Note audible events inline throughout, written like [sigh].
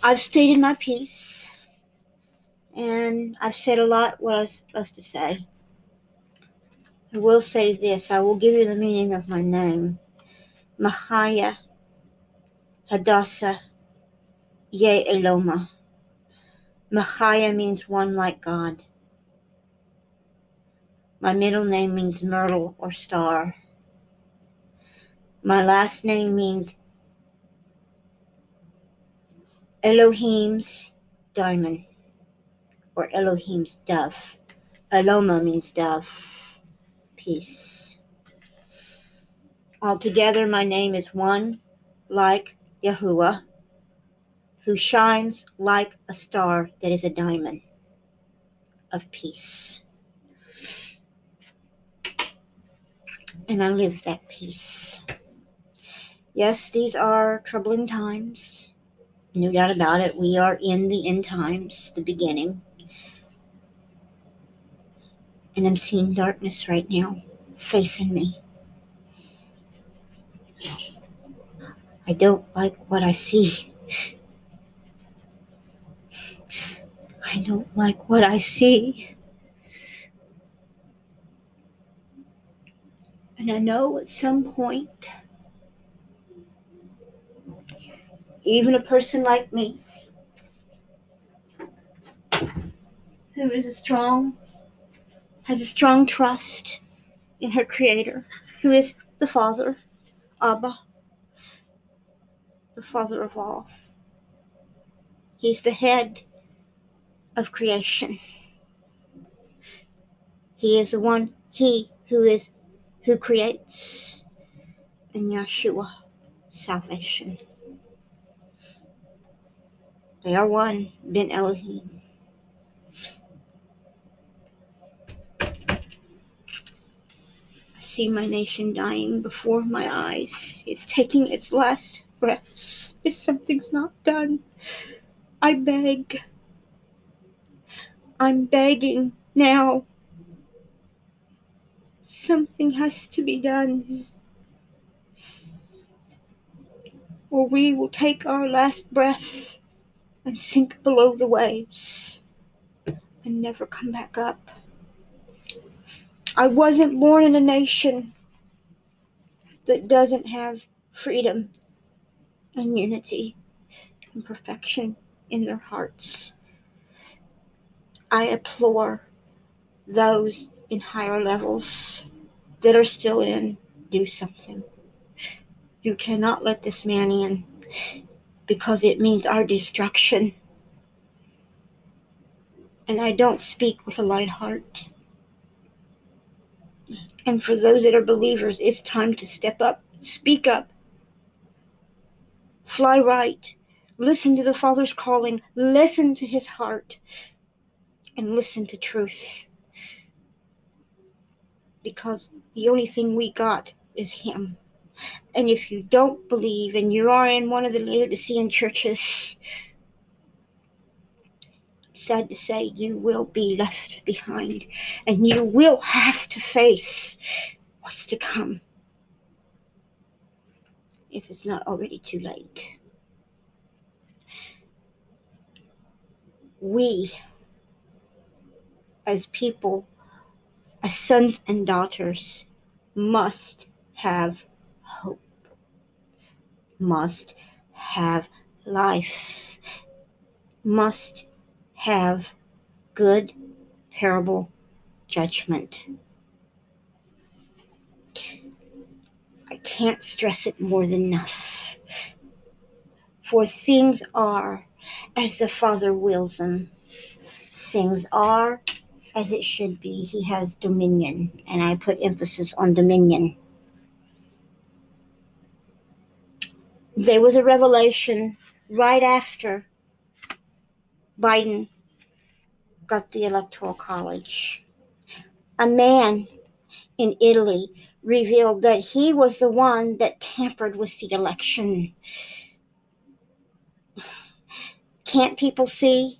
I've stated my piece, and I've said a lot what I was supposed to say. I will say this I will give you the meaning of my name. Mahaya Hadassah Ye Eloma. Mahaya means one like God. My middle name means myrtle or star. My last name means Elohim's diamond or Elohim's dove. Eloma means dove. Peace. Altogether, my name is one like Yahuwah, who shines like a star that is a diamond of peace. And I live that peace. Yes, these are troubling times. No doubt about it. We are in the end times, the beginning. And I'm seeing darkness right now facing me. I don't like what I see. I don't like what I see. And I know at some point, even a person like me, who is a strong, has a strong trust in her Creator, who is the Father, Abba, the Father of all. He's the head of creation. He is the one, He who is, who creates, in Yeshua, salvation. They are one, Ben Elohim. I see my nation dying before my eyes. It's taking its last breaths if something's not done. I beg. I'm begging now. Something has to be done. Or we will take our last breath and sink below the waves and never come back up. I wasn't born in a nation that doesn't have freedom and unity and perfection in their hearts. I implore those in higher levels that are still in, do something. You cannot let this man in because it means our destruction. And I don't speak with a light heart. And for those that are believers, it's time to step up, speak up, Fly right. Listen to the Father's calling. Listen to his heart. And listen to truth. Because the only thing we got is him. And if you don't believe and you are in one of the Laodicean churches, sad to say, you will be left behind and you will have to face what's to come if it's not already too late. We, as people, as sons and daughters, must have must have life, must have good parable judgment. I can't stress it more than enough. For things are as the Father wills them. Things are as it should be. He has dominion, and I put emphasis on dominion. There was a revelation right after Biden got the Electoral College. A man in Italy revealed that he was the one that tampered with the election. Can't people see?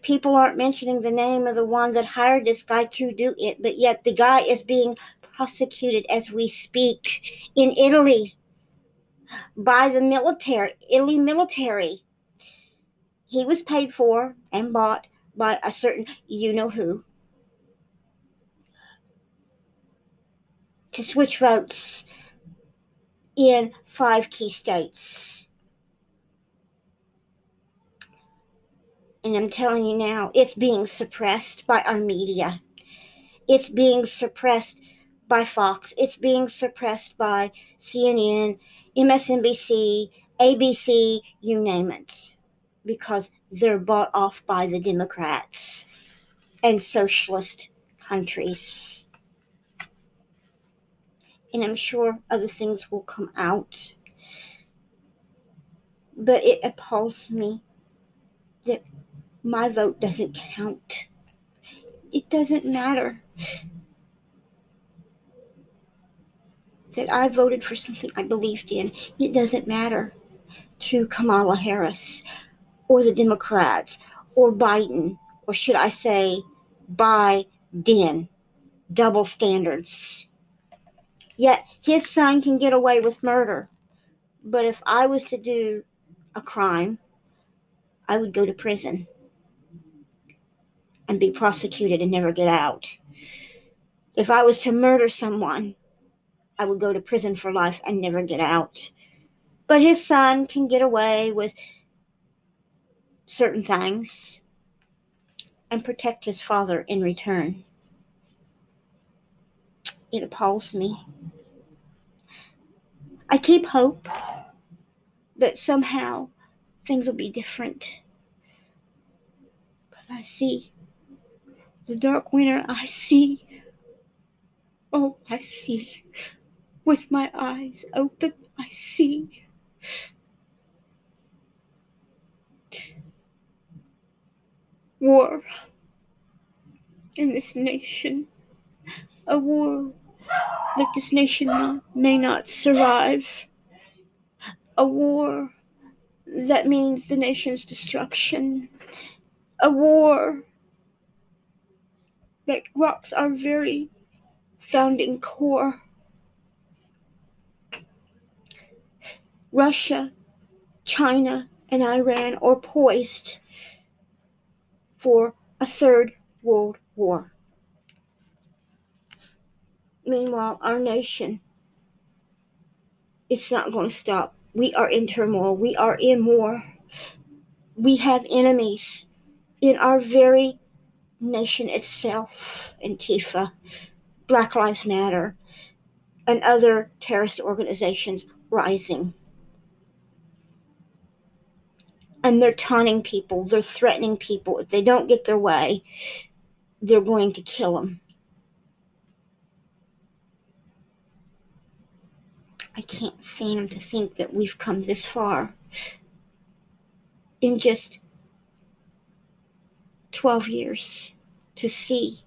People aren't mentioning the name of the one that hired this guy to do it, but yet the guy is being prosecuted as we speak in Italy by the military, Italy military. He was paid for and bought by a certain you know who to switch votes in five key states. And I'm telling you now, it's being suppressed by our media. It's being suppressed by Fox. It's being suppressed by CNN, MSNBC, ABC, you name it, because they're bought off by the Democrats and socialist countries and I'm sure other things will come out. But it appalls me that my vote doesn't count. It doesn't matter that I voted for something I believed in. It doesn't matter to Kamala Harris or the Democrats or Biden, or should I say, Biden. Double standards. Yet his son can get away with murder. But if I was to do a crime, I would go to prison and be prosecuted and never get out. If I was to murder someone, I would go to prison for life and never get out. But his son can get away with certain things and protect his father in return. It appalls me. I keep hope that somehow things will be different. But I see the dark winter, I see. Oh, I see. With my eyes open, I see. War in this nation a war that this nation may not survive, a war that means the nation's destruction, a war that rocks our very founding core. Russia, China, and Iran are poised for a third world war. Meanwhile, our nation, it's not going to stop. We are in turmoil. We are in war. We have enemies in our very nation itself, Antifa, Black Lives Matter, and other terrorist organizations rising. And they're taunting people, they're threatening people. If they don't get their way, they're going to kill them. I can't fathom to think that we've come this far in just 12 years to see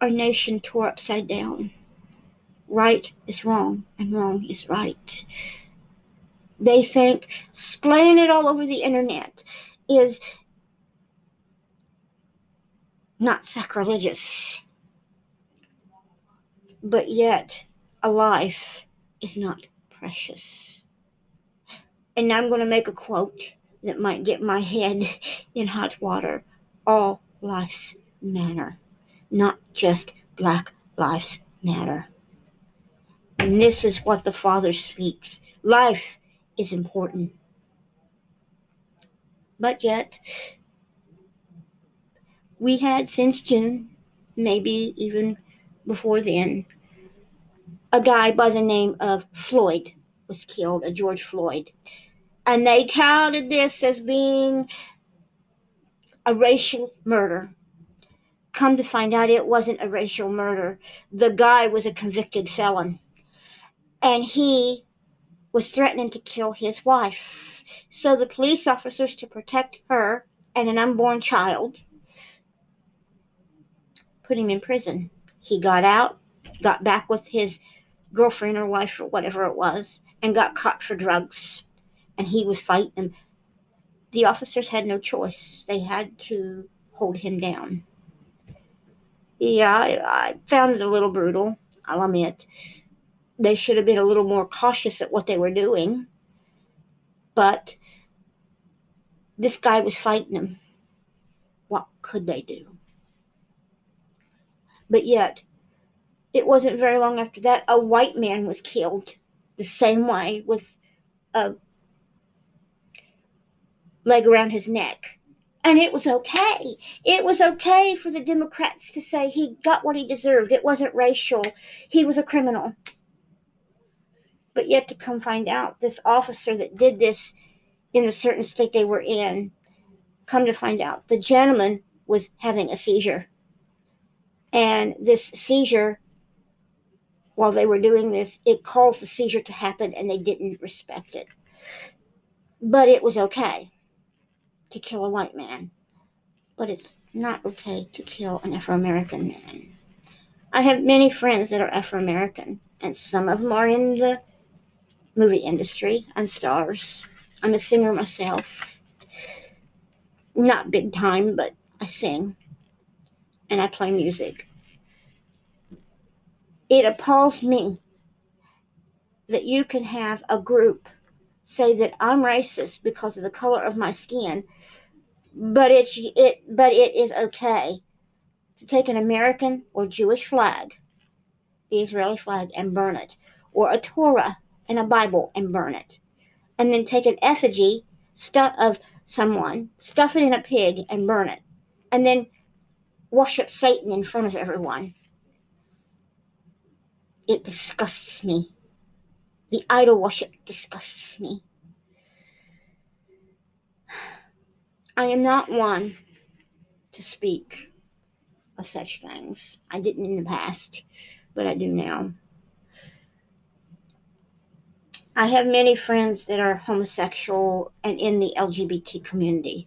our nation tore upside down. Right is wrong, and wrong is right. They think splaying it all over the internet is not sacrilegious. But yet, a life is not precious. And I'm going to make a quote that might get my head [laughs] in hot water. All lives matter, not just Black Lives Matter. And this is what the Father speaks life is important. But yet, we had since June, maybe even before then, a guy by the name of Floyd was killed, a George Floyd. And they touted this as being a racial murder. Come to find out, it wasn't a racial murder. The guy was a convicted felon. And he was threatening to kill his wife. So the police officers, to protect her and an unborn child, put him in prison. He got out, got back with his girlfriend or wife or whatever it was and got caught for drugs. And he was fighting them. The officers had no choice, they had to hold him down. Yeah, I, I found it a little brutal, I'll admit. They should have been a little more cautious at what they were doing. But this guy was fighting them. What could they do? But yet, it wasn't very long after that, a white man was killed the same way with a leg around his neck. And it was okay. It was okay for the Democrats to say he got what he deserved. It wasn't racial. He was a criminal. But yet to come find out, this officer that did this in the certain state they were in, come to find out, the gentleman was having a seizure. And this seizure, while they were doing this, it caused the seizure to happen and they didn't respect it. But it was okay to kill a white man. But it's not okay to kill an Afro American man. I have many friends that are Afro American, and some of them are in the movie industry. I'm stars. I'm a singer myself. Not big time, but I sing and I play music. It appalls me that you can have a group say that I'm racist because of the color of my skin, but it's it but it is okay to take an American or Jewish flag, the Israeli flag, and burn it, or a Torah and a Bible and burn it. And then take an effigy stuff of someone, stuff it in a pig and burn it. And then worship Satan in front of everyone. It disgusts me. The idol worship disgusts me. [sighs] I am not one to speak of such things. I didn't in the past, but I do now. I have many friends that are homosexual and in the LGBT community.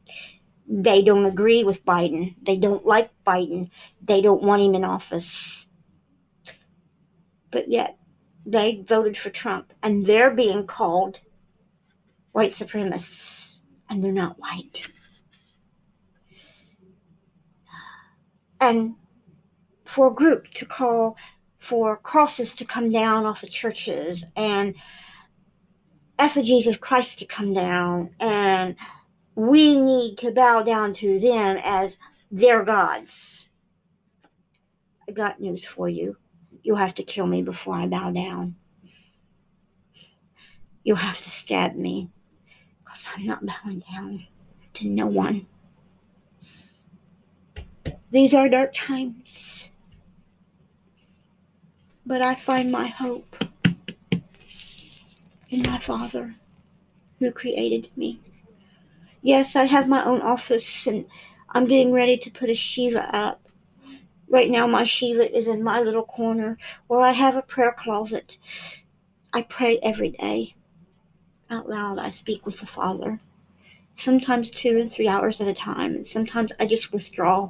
They don't agree with Biden. They don't like Biden. They don't want him in office. But yet, they voted for Trump and they're being called white supremacists, and they're not white. And for a group to call for crosses to come down off of churches and effigies of Christ to come down, and we need to bow down to them as their gods. I got news for you. You'll have to kill me before I bow down. You'll have to stab me because I'm not bowing down to no one. These are dark times, but I find my hope in my Father who created me. Yes, I have my own office and I'm getting ready to put a Shiva up. Right now, my Shiva is in my little corner where I have a prayer closet. I pray every day. Out loud, I speak with the Father. Sometimes two and three hours at a time, and sometimes I just withdraw.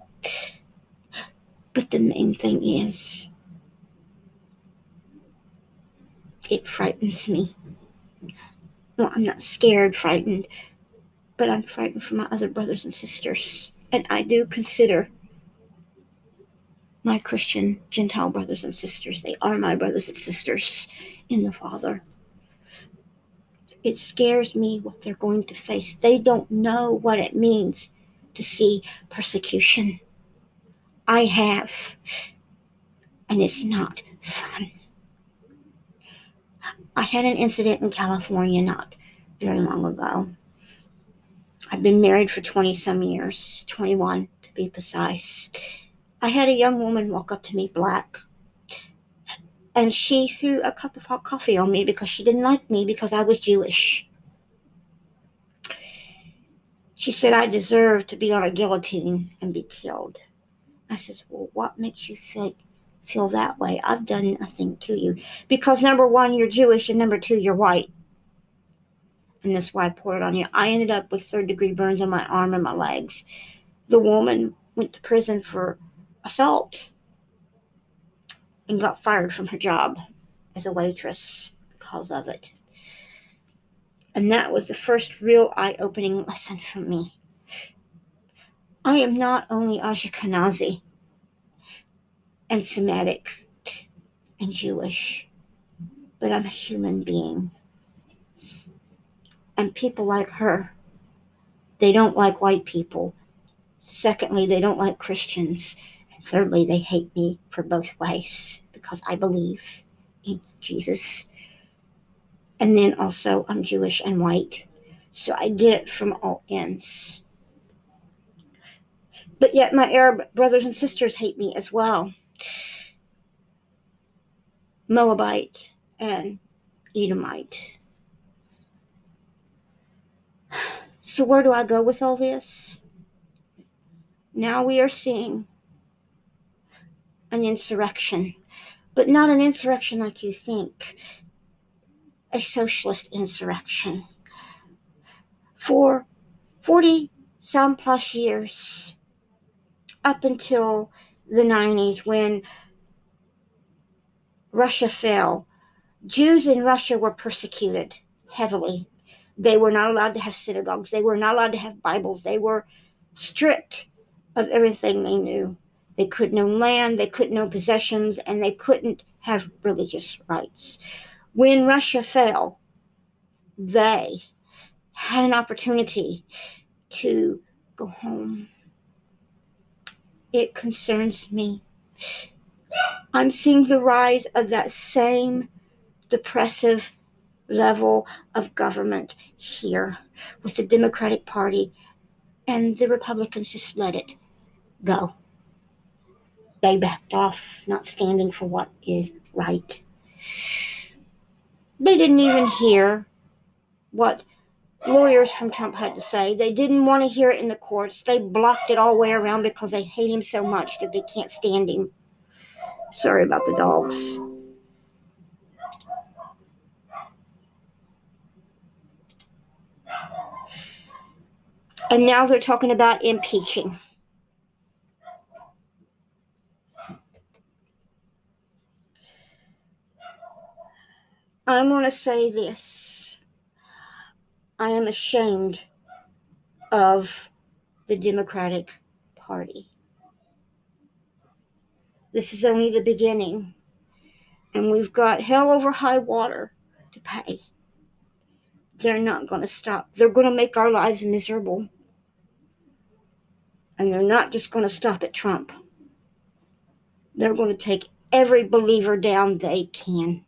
But the main thing is, it frightens me I'm not scared, frightened, but I'm frightened for my other brothers and sisters. And I do consider my Christian Gentile brothers and sisters, they are my brothers and sisters in the Father. It scares me what they're going to face. They don't know what it means to see persecution. I have, and it's not fun. I had an incident in California not very long ago. I've been married for 20 some years, 21 to be precise. I had a young woman walk up to me, black, and she threw a cup of hot coffee on me because she didn't like me because I was Jewish. She said I deserved to be on a guillotine and be killed. I says, Well, what makes you think feel that way. I've done nothing to you. Because number one, you're Jewish, and number two, you're white. And that's why I poured it on you. I ended up with third degree burns on my arm and my legs. The woman went to prison for assault and got fired from her job as a waitress because of it. And that was the first real eye opening lesson for me. I am not only Ashkenazi, and Semitic and Jewish. but I'm a human being. And people like her, they don't like white people. Secondly, they don't like Christians. And thirdly, they hate me for both ways because I believe in Jesus. And then also, I'm Jewish and white. So I get it from all ends. But yet, my Arab brothers and sisters hate me as well. Moabite and Edomite. So, where do I go with all this? Now we are seeing an insurrection, but not an insurrection like you think, a socialist insurrection. For 40 some plus years, up until the 90s when Russia fell, Jews in Russia were persecuted heavily. They were not allowed to have synagogues. They were not allowed to have Bibles. They were stripped of everything they knew. They couldn't own land, they couldn't own possessions, and they couldn't have religious rights. When Russia fell, they had an opportunity to go home. It concerns me. I'm seeing the rise of that same depressive level of government here with the Democratic Party, and the Republicans just let it go. They backed off, not standing for what is right. They didn't even hear what lawyers from Trump had to say. They didn't want to hear it in the courts. They blocked it all the way around because they hate him so much that they can't stand him. Sorry about the dogs. And now they're talking about impeaching. I'm going to say this. I am ashamed of the Democratic Party. This is only the beginning. And we've got hell over high water to pay. They're not going to stop. They're going to make our lives miserable. And they're not just going to stop at Trump. They're going to take every believer down they can.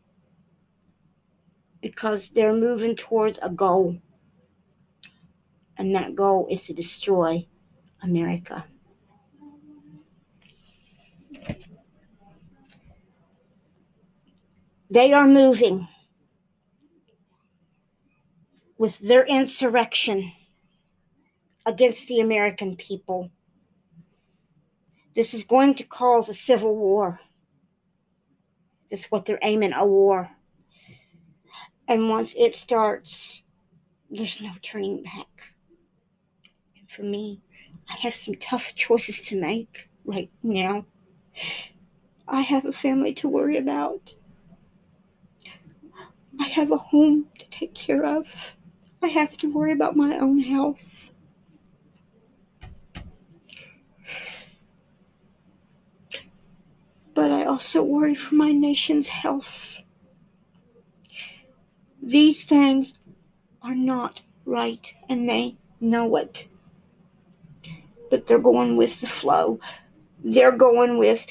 Because they're moving towards a goal. And that goal is to destroy America. They are moving with their insurrection against the American people. This is going to cause a civil war. That's what they're aiming a war. And once it starts, there's no turning back. For me, I have some tough choices to make right now. I have a family to worry about. I have a home to take care of. I have to worry about my own health. But I also worry for my nation's health. These things are not right, and they know it. But they're going with the flow. They're going with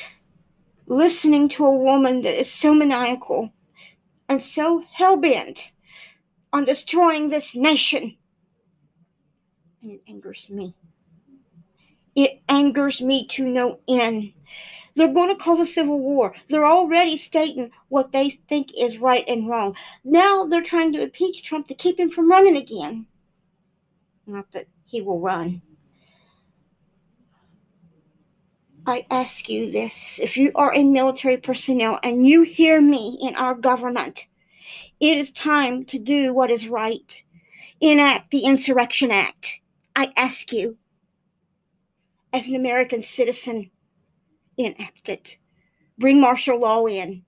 listening to a woman that is so maniacal and so hell bent on destroying this nation. And it angers me. It angers me to no end. They're going to cause a civil war. They're already stating what they think is right and wrong. Now they're trying to impeach Trump to keep him from running again. Not that he will run. I ask you this if you are a military personnel and you hear me in our government, it is time to do what is right. Enact the Insurrection Act. I ask you, as an American citizen, enact it. Bring martial law in.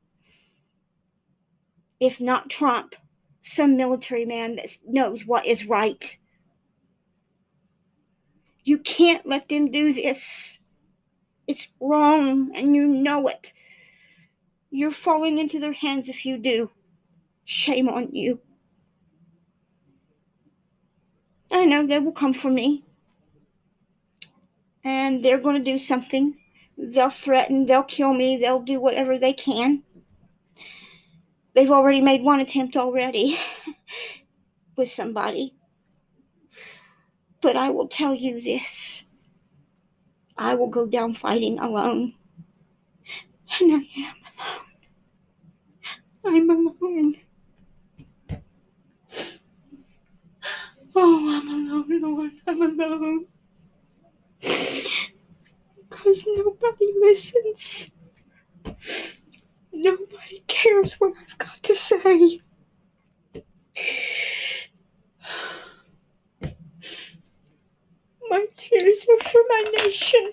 If not Trump, some military man that knows what is right. You can't let them do this. It's wrong, and you know it. You're falling into their hands if you do. Shame on you. I know they will come for me. And they're going to do something. They'll threaten, they'll kill me, they'll do whatever they can. They've already made one attempt already [laughs] with somebody. But I will tell you this I will go down fighting alone. And I am alone. I'm alone. Oh, I'm alone, Lord. I'm alone. Because nobody listens. Nobody cares what I've got to say. My tears are for my nation.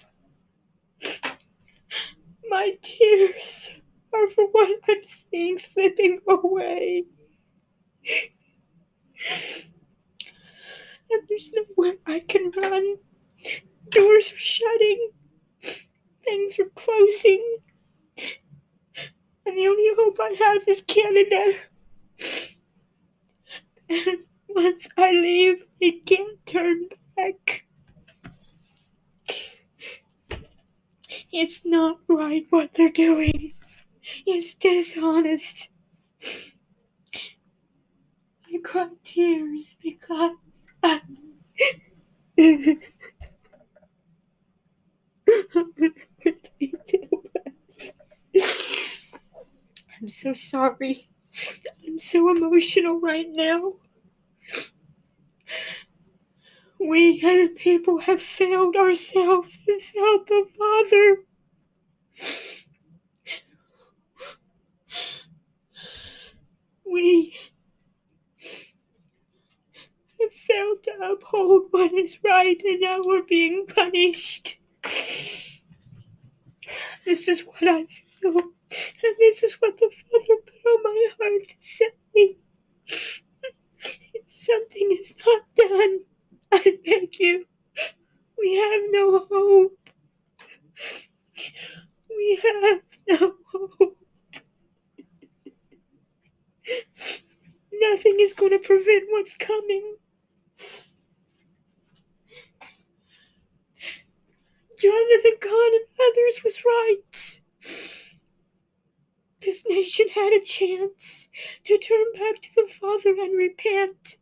My tears are for what I'm seeing slipping away. And there's nowhere I can run. Doors are shutting. Things are closing. And the only hope I have is Canada. And once I leave, it can't turn back. It's not right what they're doing. It's dishonest. I cry tears because I. [laughs] I'm so sorry. I'm so emotional right now. We as people have failed ourselves and failed the Father. We have failed to uphold what is right, and now we're being punished. This is what I feel, and this is what the Father put on my heart to say. If something is not done, [laughs] I beg you, we have no hope. We have no hope. Nothing is going to prevent what's coming. Jonathan Cahn and others was right. This nation had a chance to turn back to the Father and repent.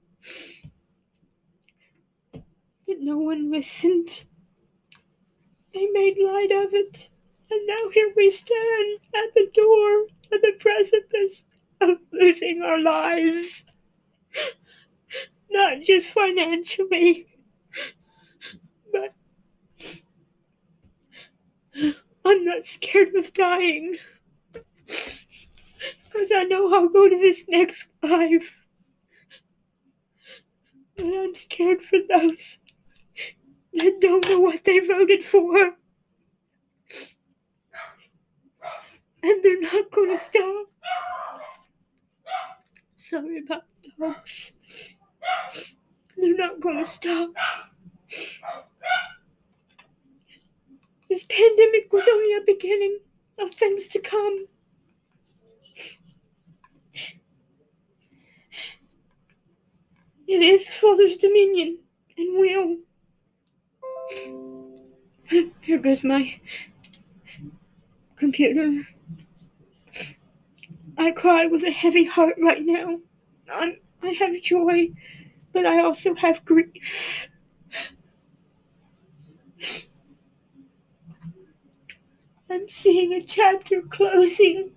But no one listened. They made light of it. And now here we stand at the door, at the precipice of losing our lives. Not just financially, but I'm not scared of dying. Because I know I'll go to this next life. But I'm scared for those that don't know what they voted for. And they're not going to stop. Sorry about the dogs. They're not going to stop. This pandemic was only a beginning of things to come. It is Father's dominion and will. Here goes my computer. I cry with a heavy heart right now. I'm, I have joy, but I also have grief. I'm seeing a chapter closing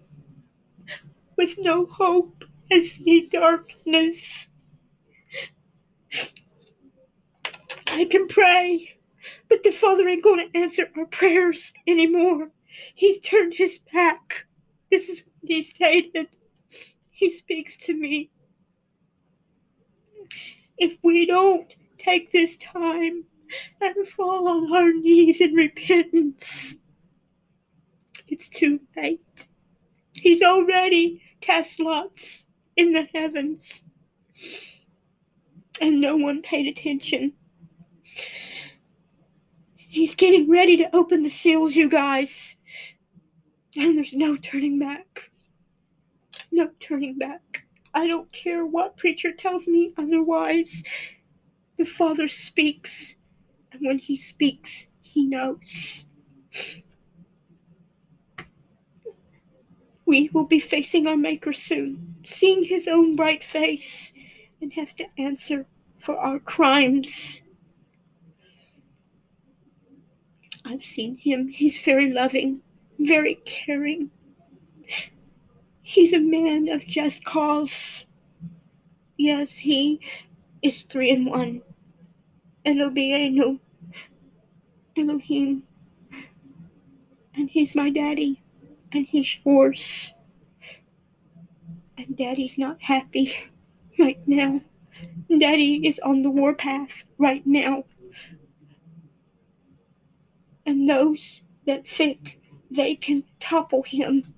with no hope. I see darkness. I can pray, but the Father ain't going to answer our prayers anymore. He's turned his back. This is what he stated. He speaks to me. If we don't take this time and fall on our knees in repentance, it's too late. He's already cast lots in the heavens, and no one paid attention. He's getting ready to open the seals, you guys. And there's no turning back. No turning back. I don't care what preacher tells me otherwise. The Father speaks, and when He speaks, He knows. We will be facing our Maker soon, seeing His own bright face, and have to answer for our crimes. I've seen him. He's very loving, very caring. He's a man of just cause. Yes, he is three in one. Eloheinu, Elohim. And he's my daddy, and he's yours. And daddy's not happy [laughs] right now. Daddy is on the warpath right now. And those that think they can topple him,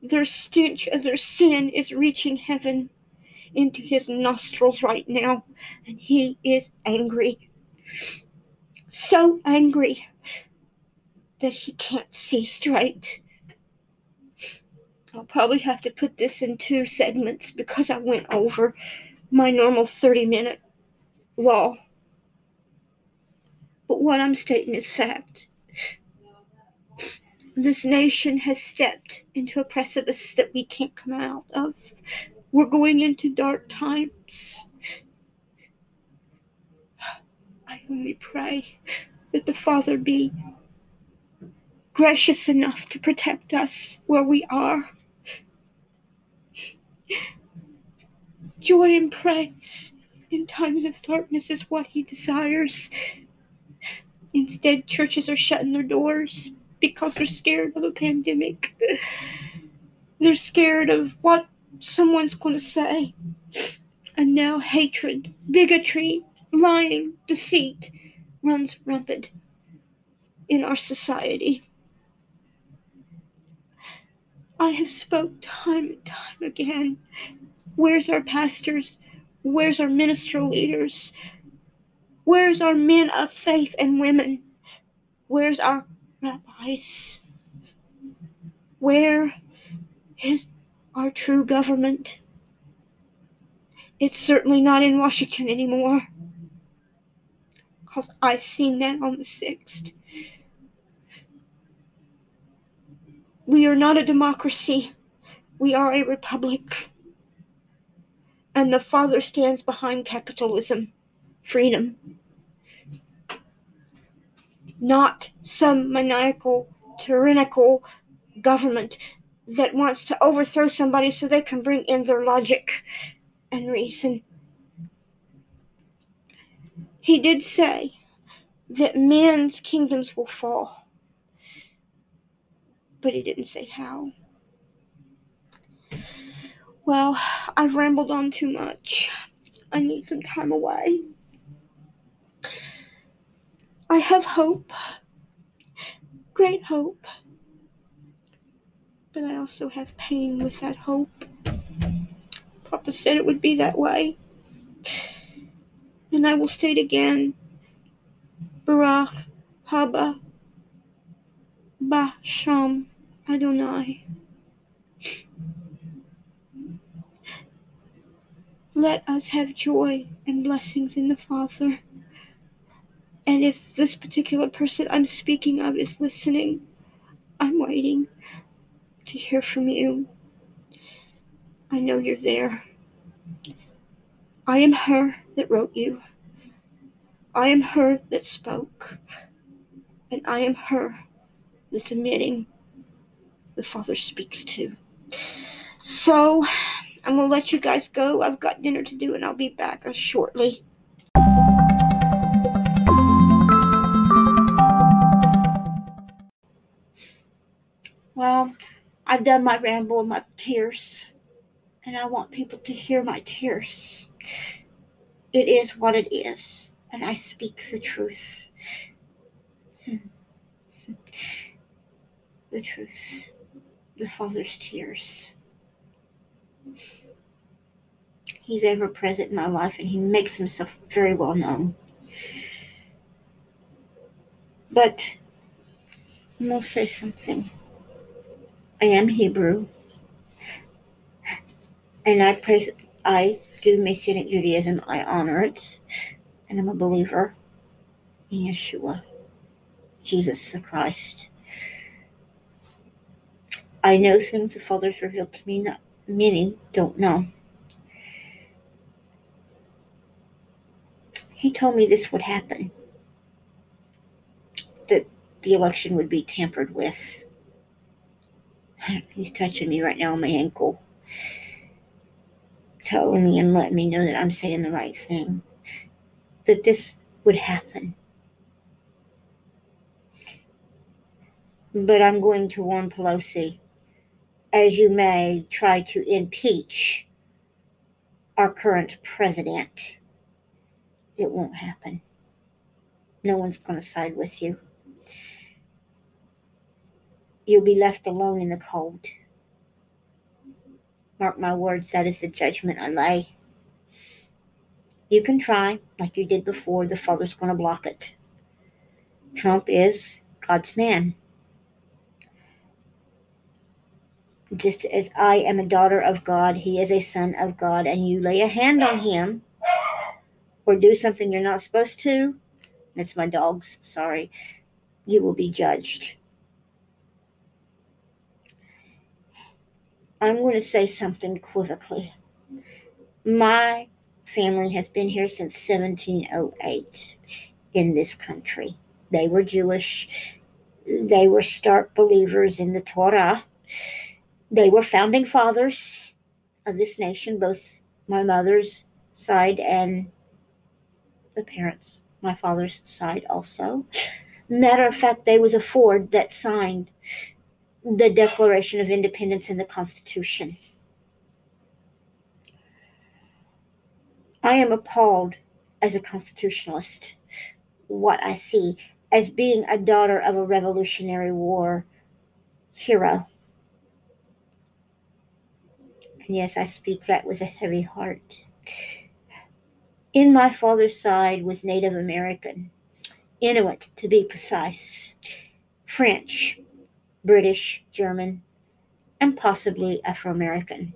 their stench of their sin is reaching heaven into his nostrils right now, and he is angry. So angry that he can't see straight. I'll probably have to put this in two segments because I went over my normal 30 minute law. But what I'm stating is fact. This nation has stepped into a precipice that we can't come out of. We're going into dark times. I only pray that the Father be gracious enough to protect us where we are. Joy and praise in times of darkness is what He desires. Instead, churches are shutting their doors because they're scared of a pandemic. [sighs] They're scared of what someone's going to say. And now hatred, bigotry, lying, deceit runs rampant in our society. I have spoke time and time again. Where's our pastors? Where's our ministerial leaders? Where's our men of faith and women? Where's our rabbis? Where is our true government? It's certainly not in Washington anymore. Because I seen that on the 6th. We are not a democracy. We are a republic. And the Father stands behind capitalism, freedom. Not some maniacal, tyrannical government that wants to overthrow somebody so they can bring in their logic and reason. He did say that men's kingdoms will fall but he didn't say how. Well, I've rambled on too much. I need some time away. I have hope, great hope, but I also have pain with that hope. Papa said it would be that way. And I will state again Barak Haba Basham Adonai. Let us have joy and blessings in the Father. And if this particular person I'm speaking of is listening, I'm waiting to hear from you. I know you're there. I am her that wrote you. I am her that spoke. And I am her that's emitting the Father speaks to. So I'm going to let you guys go. I've got dinner to do and I'll be back shortly. Well, I've done my ramble and my tears, and I want people to hear my tears. It is what it is, and I speak the truth. Hmm. the truth the Father's tears. He's ever present in my life and he makes himself very well known. But I'm going to say something. I am Hebrew. And I praise, I do Messianic Judaism. I honor it. And I'm a believer in Yeshua, Jesus the Christ. I know things the Father's revealed to me, not many don't know. He told me this would happen that the election would be tampered with. He's touching me right now on my ankle, telling me and letting me know that I'm saying the right thing, that this would happen. But I'm going to warn Pelosi, as you may try to impeach our current president, it won't happen. No one's going to side with you. You'll be left alone in the cold. Mark my words, that is the judgment I lay. You can try, like you did before, the Father's going to block it. Trump is God's man. Just as I am a daughter of God, he is a son of God, and you lay a hand on him or do something you're not supposed to, it's my dog's, sorry. You will be judged. I'm going to say something equivocally. My family has been here since 1708 in this country. They were Jewish. They were stark believers in the Torah. They were founding fathers of this nation, both my mother's side and the parents my father's side also. Matter of fact, there was a Ford that signed the Declaration of Independence and the Constitution. I am appalled as a constitutionalist what I see as being a daughter of a Revolutionary War hero. And yes, I speak that with a heavy heart in my father's side was Native American, Inuit to be precise, French, British, German, and possibly Afro American.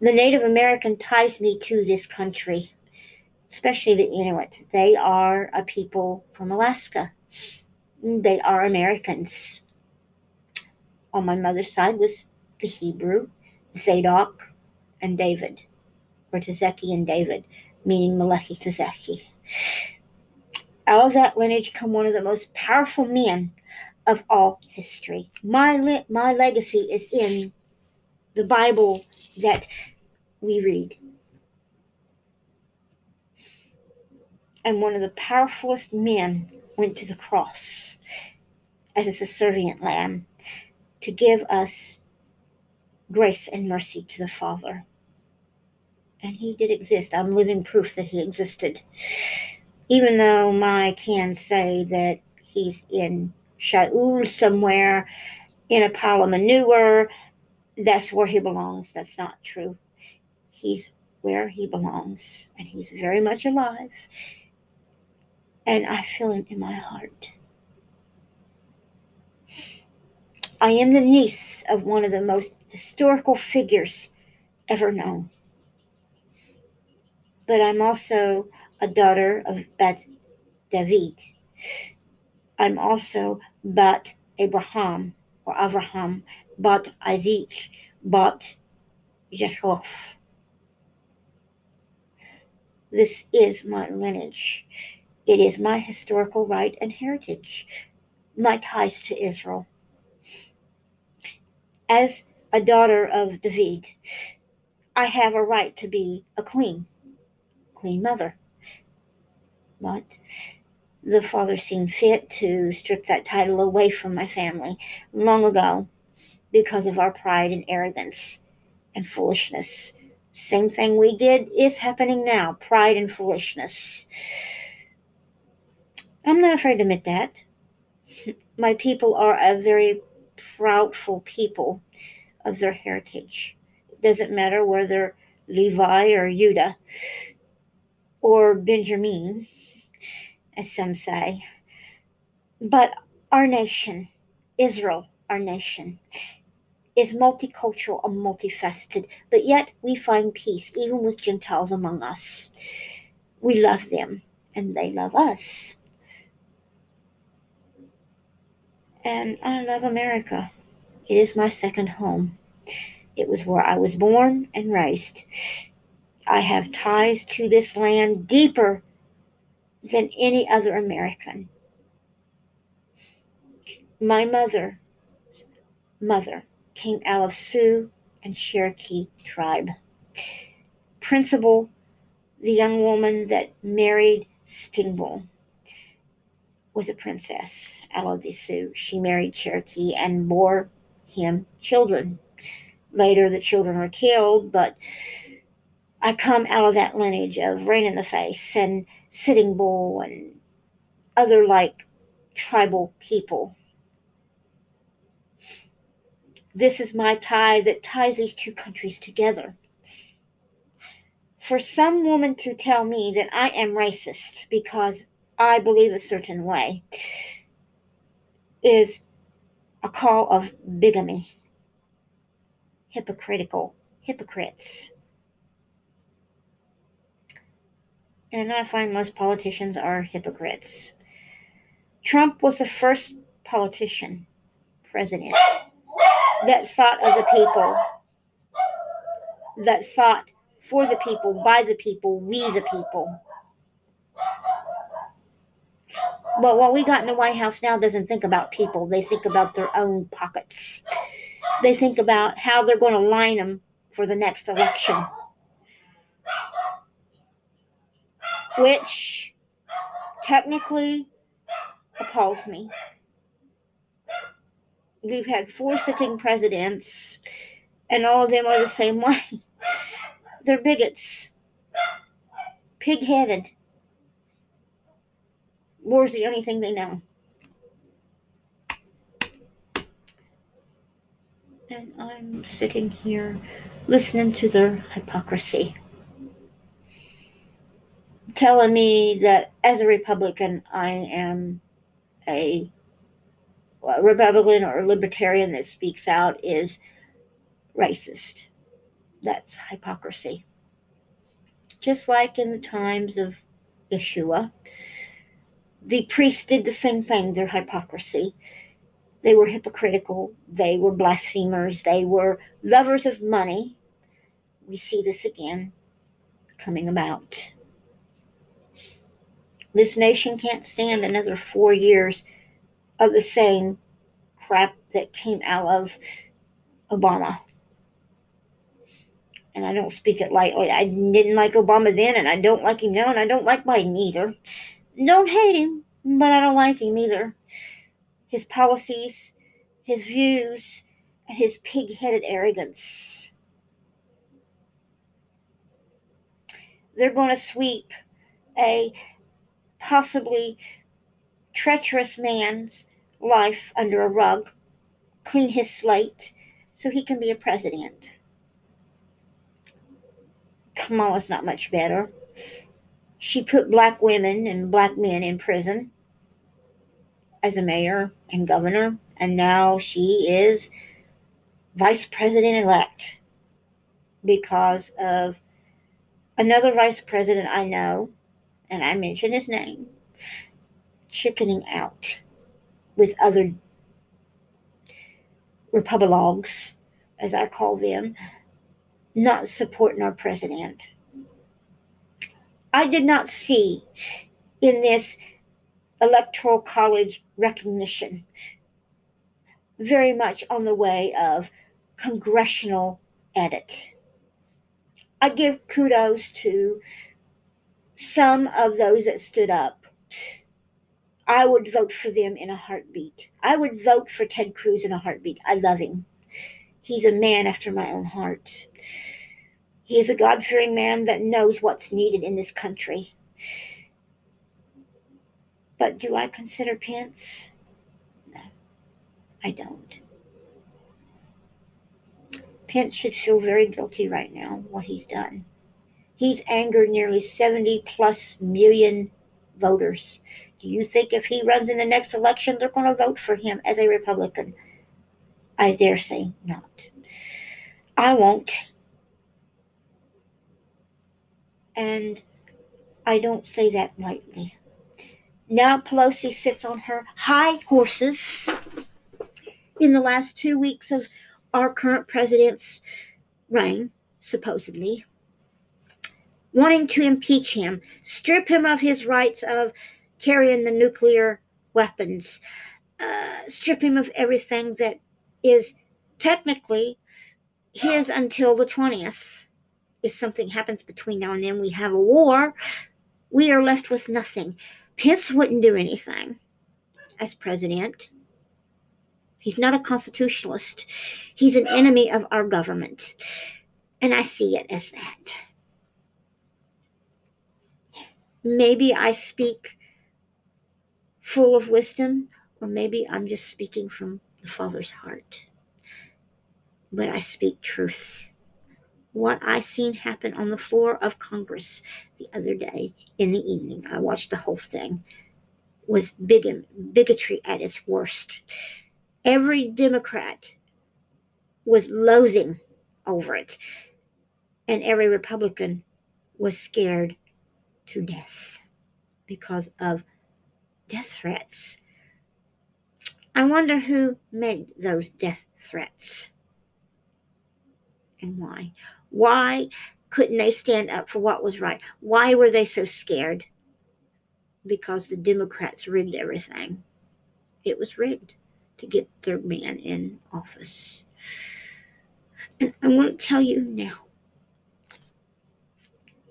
The Native American ties me to this country, especially the Inuit. They are a people from Alaska. They are Americans. On my mother's side was the Hebrew, Zadok, and David, or Tezeki and David meaning Meleki Tezeki. Out of that lineage come one of the most powerful men of all history. My, le- my legacy is in the Bible that we read. And one of the powerfulest men went to the cross as a subservient lamb to give us grace and mercy to the Father and he did exist. I'm living proof that he existed. Even though my can say that he's in Sheol somewhere in a pile of manure, that's where he belongs. That's not true. He's where he belongs, and he's very much alive. And I feel him in my heart. I am the niece of one of the most historical figures ever known but I'm also a daughter of Bat David. I'm also Bat Abraham or Abraham, but Isaac, but Jacob. This is my lineage. It is my historical right and heritage, my ties to Israel. As a daughter of David, I have a right to be a queen. Queen Mother. But the father seemed fit to strip that title away from my family long ago because of our pride and arrogance and foolishness. Same thing we did is happening now pride and foolishness. I'm not afraid to admit that. My people are a very proudful people of their heritage. It doesn't matter whether Levi or Judah or Benjamin, as some say. But our nation, Israel, our nation, is multicultural and multifaceted, but yet we find peace even with Gentiles among us. We love them and they love us. And I love America. It is my second home. It was where I was born and raised. I have ties to this land deeper than any other American. My mother, mother, came out of Sioux and Cherokee tribe. Principal, the young woman that married Sitting Bull, was a princess, out of the Sioux. She married Cherokee and bore him children. Later, the children were killed, but I come out of that lineage of Rain in the Face and Sitting Bull and other like tribal people this is my tie that ties these two countries together. For some woman to tell me that I am racist because I believe a certain way is a call of bigamy, hypocritical hypocrites. And I find most politicians are hypocrites. Trump was the first politician, president that thought of the people, that thought for the people, by the people, we the people. But what we got in the White House now doesn't think about people. They think about their own pockets. They think about how they're going to line them for the next election. Which technically appalls me. We've had four sitting presidents, and all of them are the same [laughs] way. They're bigots, pig headed. War's the only thing they know. And I'm sitting here listening to their hypocrisy. Telling me that as a Republican, I am a Republican or Libertarian that speaks out is racist. That's hypocrisy. Just like in the times of Yeshua, the priests did the same thing, their hypocrisy. They were hypocritical, they were blasphemers, they were lovers of money. We see this again coming about. This nation can't stand another four years of the same crap that came out of Obama. And I don't speak it lightly. I didn't like Obama then, and I don't like him now, and I don't like Biden either. Don't hate him, but I don't like him either. His policies, his views, and his pig headed arrogance. They're going to sweep a possibly treacherous man's life under a rug, clean his slate, so he can be a president. Kamala's not much better. She put black women and black men in prison as a mayor and governor, and now she is vice president elect because of another vice president I know, and I mention his name, chickening out with other republics, as I call them, not supporting our president. I did not see in this electoral college recognition very much on the way of congressional edit. I give kudos to some of those that stood up I would vote for them in a heartbeat. I would vote for Ted Cruz in a heartbeat. I love him. He's a man after my own heart. He is a God fearing man that knows what's needed in this country. But do I consider Pence? No, I don't. Pence should feel very guilty right now, what he's done. He's angered nearly 70 plus million voters. Do you think if he runs in the next election, they're going to vote for him as a Republican? I dare say not. I won't. And I don't say that lightly. Now Pelosi sits on her high horses in the last two weeks of our current president's reign, supposedly, wanting to impeach him, strip him of his rights of carrying the nuclear weapons, uh, strip him of everything that is technically his until the 20th. If something happens between now and then, we have a war, we are left with nothing. Pence wouldn't do anything as president. He's not a constitutionalist. He's an enemy of our government. And I see it as that. Maybe I speak full of wisdom, or maybe I'm just speaking from the Father's heart. But I speak truth. What I seen happen on the floor of Congress the other day in the evening, I watched the whole thing, was big, bigotry at its worst. Every Democrat was loathing over it, and every Republican was scared to death because of death threats. I wonder who made those death threats and why. Why couldn't they stand up for what was right? Why were they so scared? Because the Democrats rigged everything. It was rigged to get their man in office. And I want to tell you now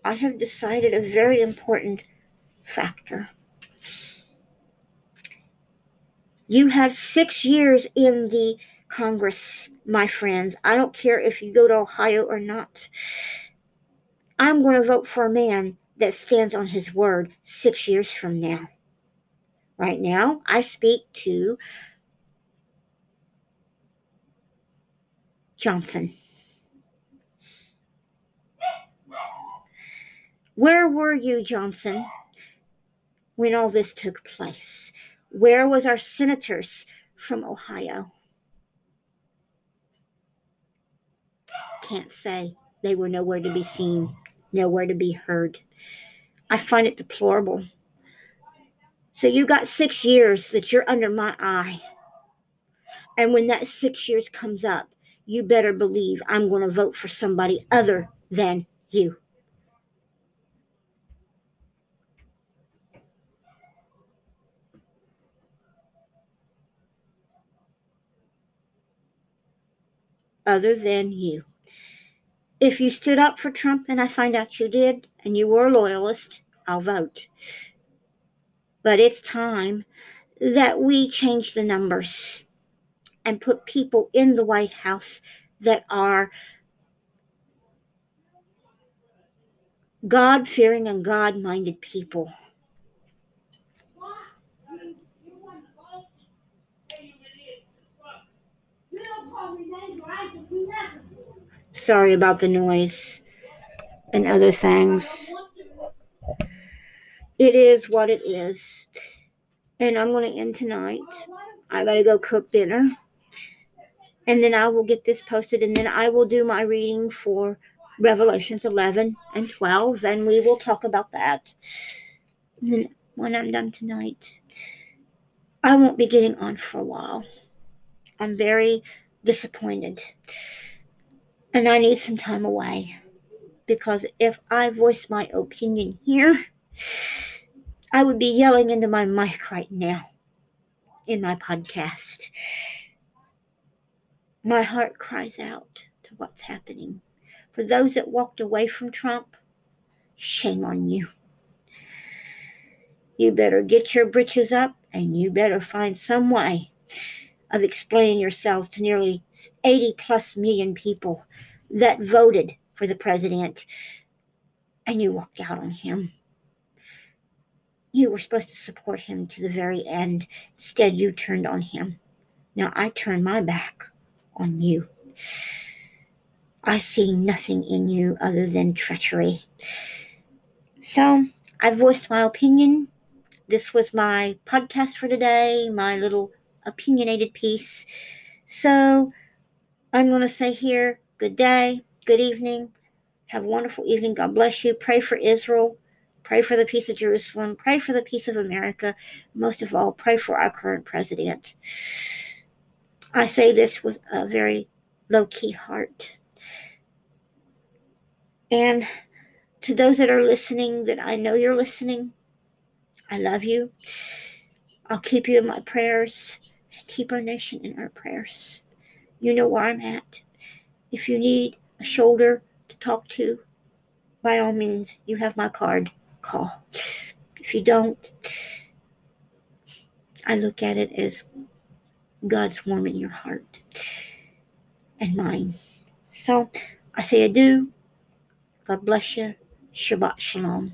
I have decided a very important factor. You have six years in the Congress, my friends. I don't care if you go to Ohio or not. I'm going to vote for a man that stands on his word six years from now. Right now, I speak to Johnson. Where were you, Johnson, when all this took place? Where was our senators from Ohio? Can't say. They were nowhere to be seen, nowhere to be heard. I find it deplorable. So you got six years that you're under my eye. And when that six years comes up, you better believe I'm going to vote for somebody other than you. Other than you. If you stood up for Trump and I find out you did and you were a loyalist, I'll vote. But it's time that we change the numbers and put people in the White House that are God fearing and God minded people. Sorry about the noise and other things. It is what it is. And I'm going to end tonight. I got to go cook dinner. And then I will get this posted. And then I will do my reading for Revelations 11 and 12. And we will talk about that. Then when I'm done tonight, I won't be getting on for a while. I'm very disappointed. And I need some time away because if I voice my opinion here, I would be yelling into my mic right now in my podcast. My heart cries out to what's happening. For those that walked away from Trump, shame on you. You better get your britches up and you better find some way of explaining yourselves to nearly 80 plus million people that voted for the president and you walked out on him. You were supposed to support him to the very end. Instead, you turned on him. Now I turn my back on you. I see nothing in you other than treachery. So I voiced my opinion. This was my podcast for today, my little opinionated piece. So I'm going to say here good day, good evening. Have a wonderful evening. God bless you. Pray for Israel. Pray for the peace of Jerusalem. Pray for the peace of America. Most of all, pray for our current president. I say this with a very low key heart. And to those that are listening, that I know you're listening, I love you. I'll keep you in my prayers. Keep our nation in our prayers. You know where I'm at. If you need a shoulder to talk to, by all means, you have my card. Call. If you don't, I look at it as God's warming your heart and mine. So I say adieu. God bless you. Shabbat Shalom.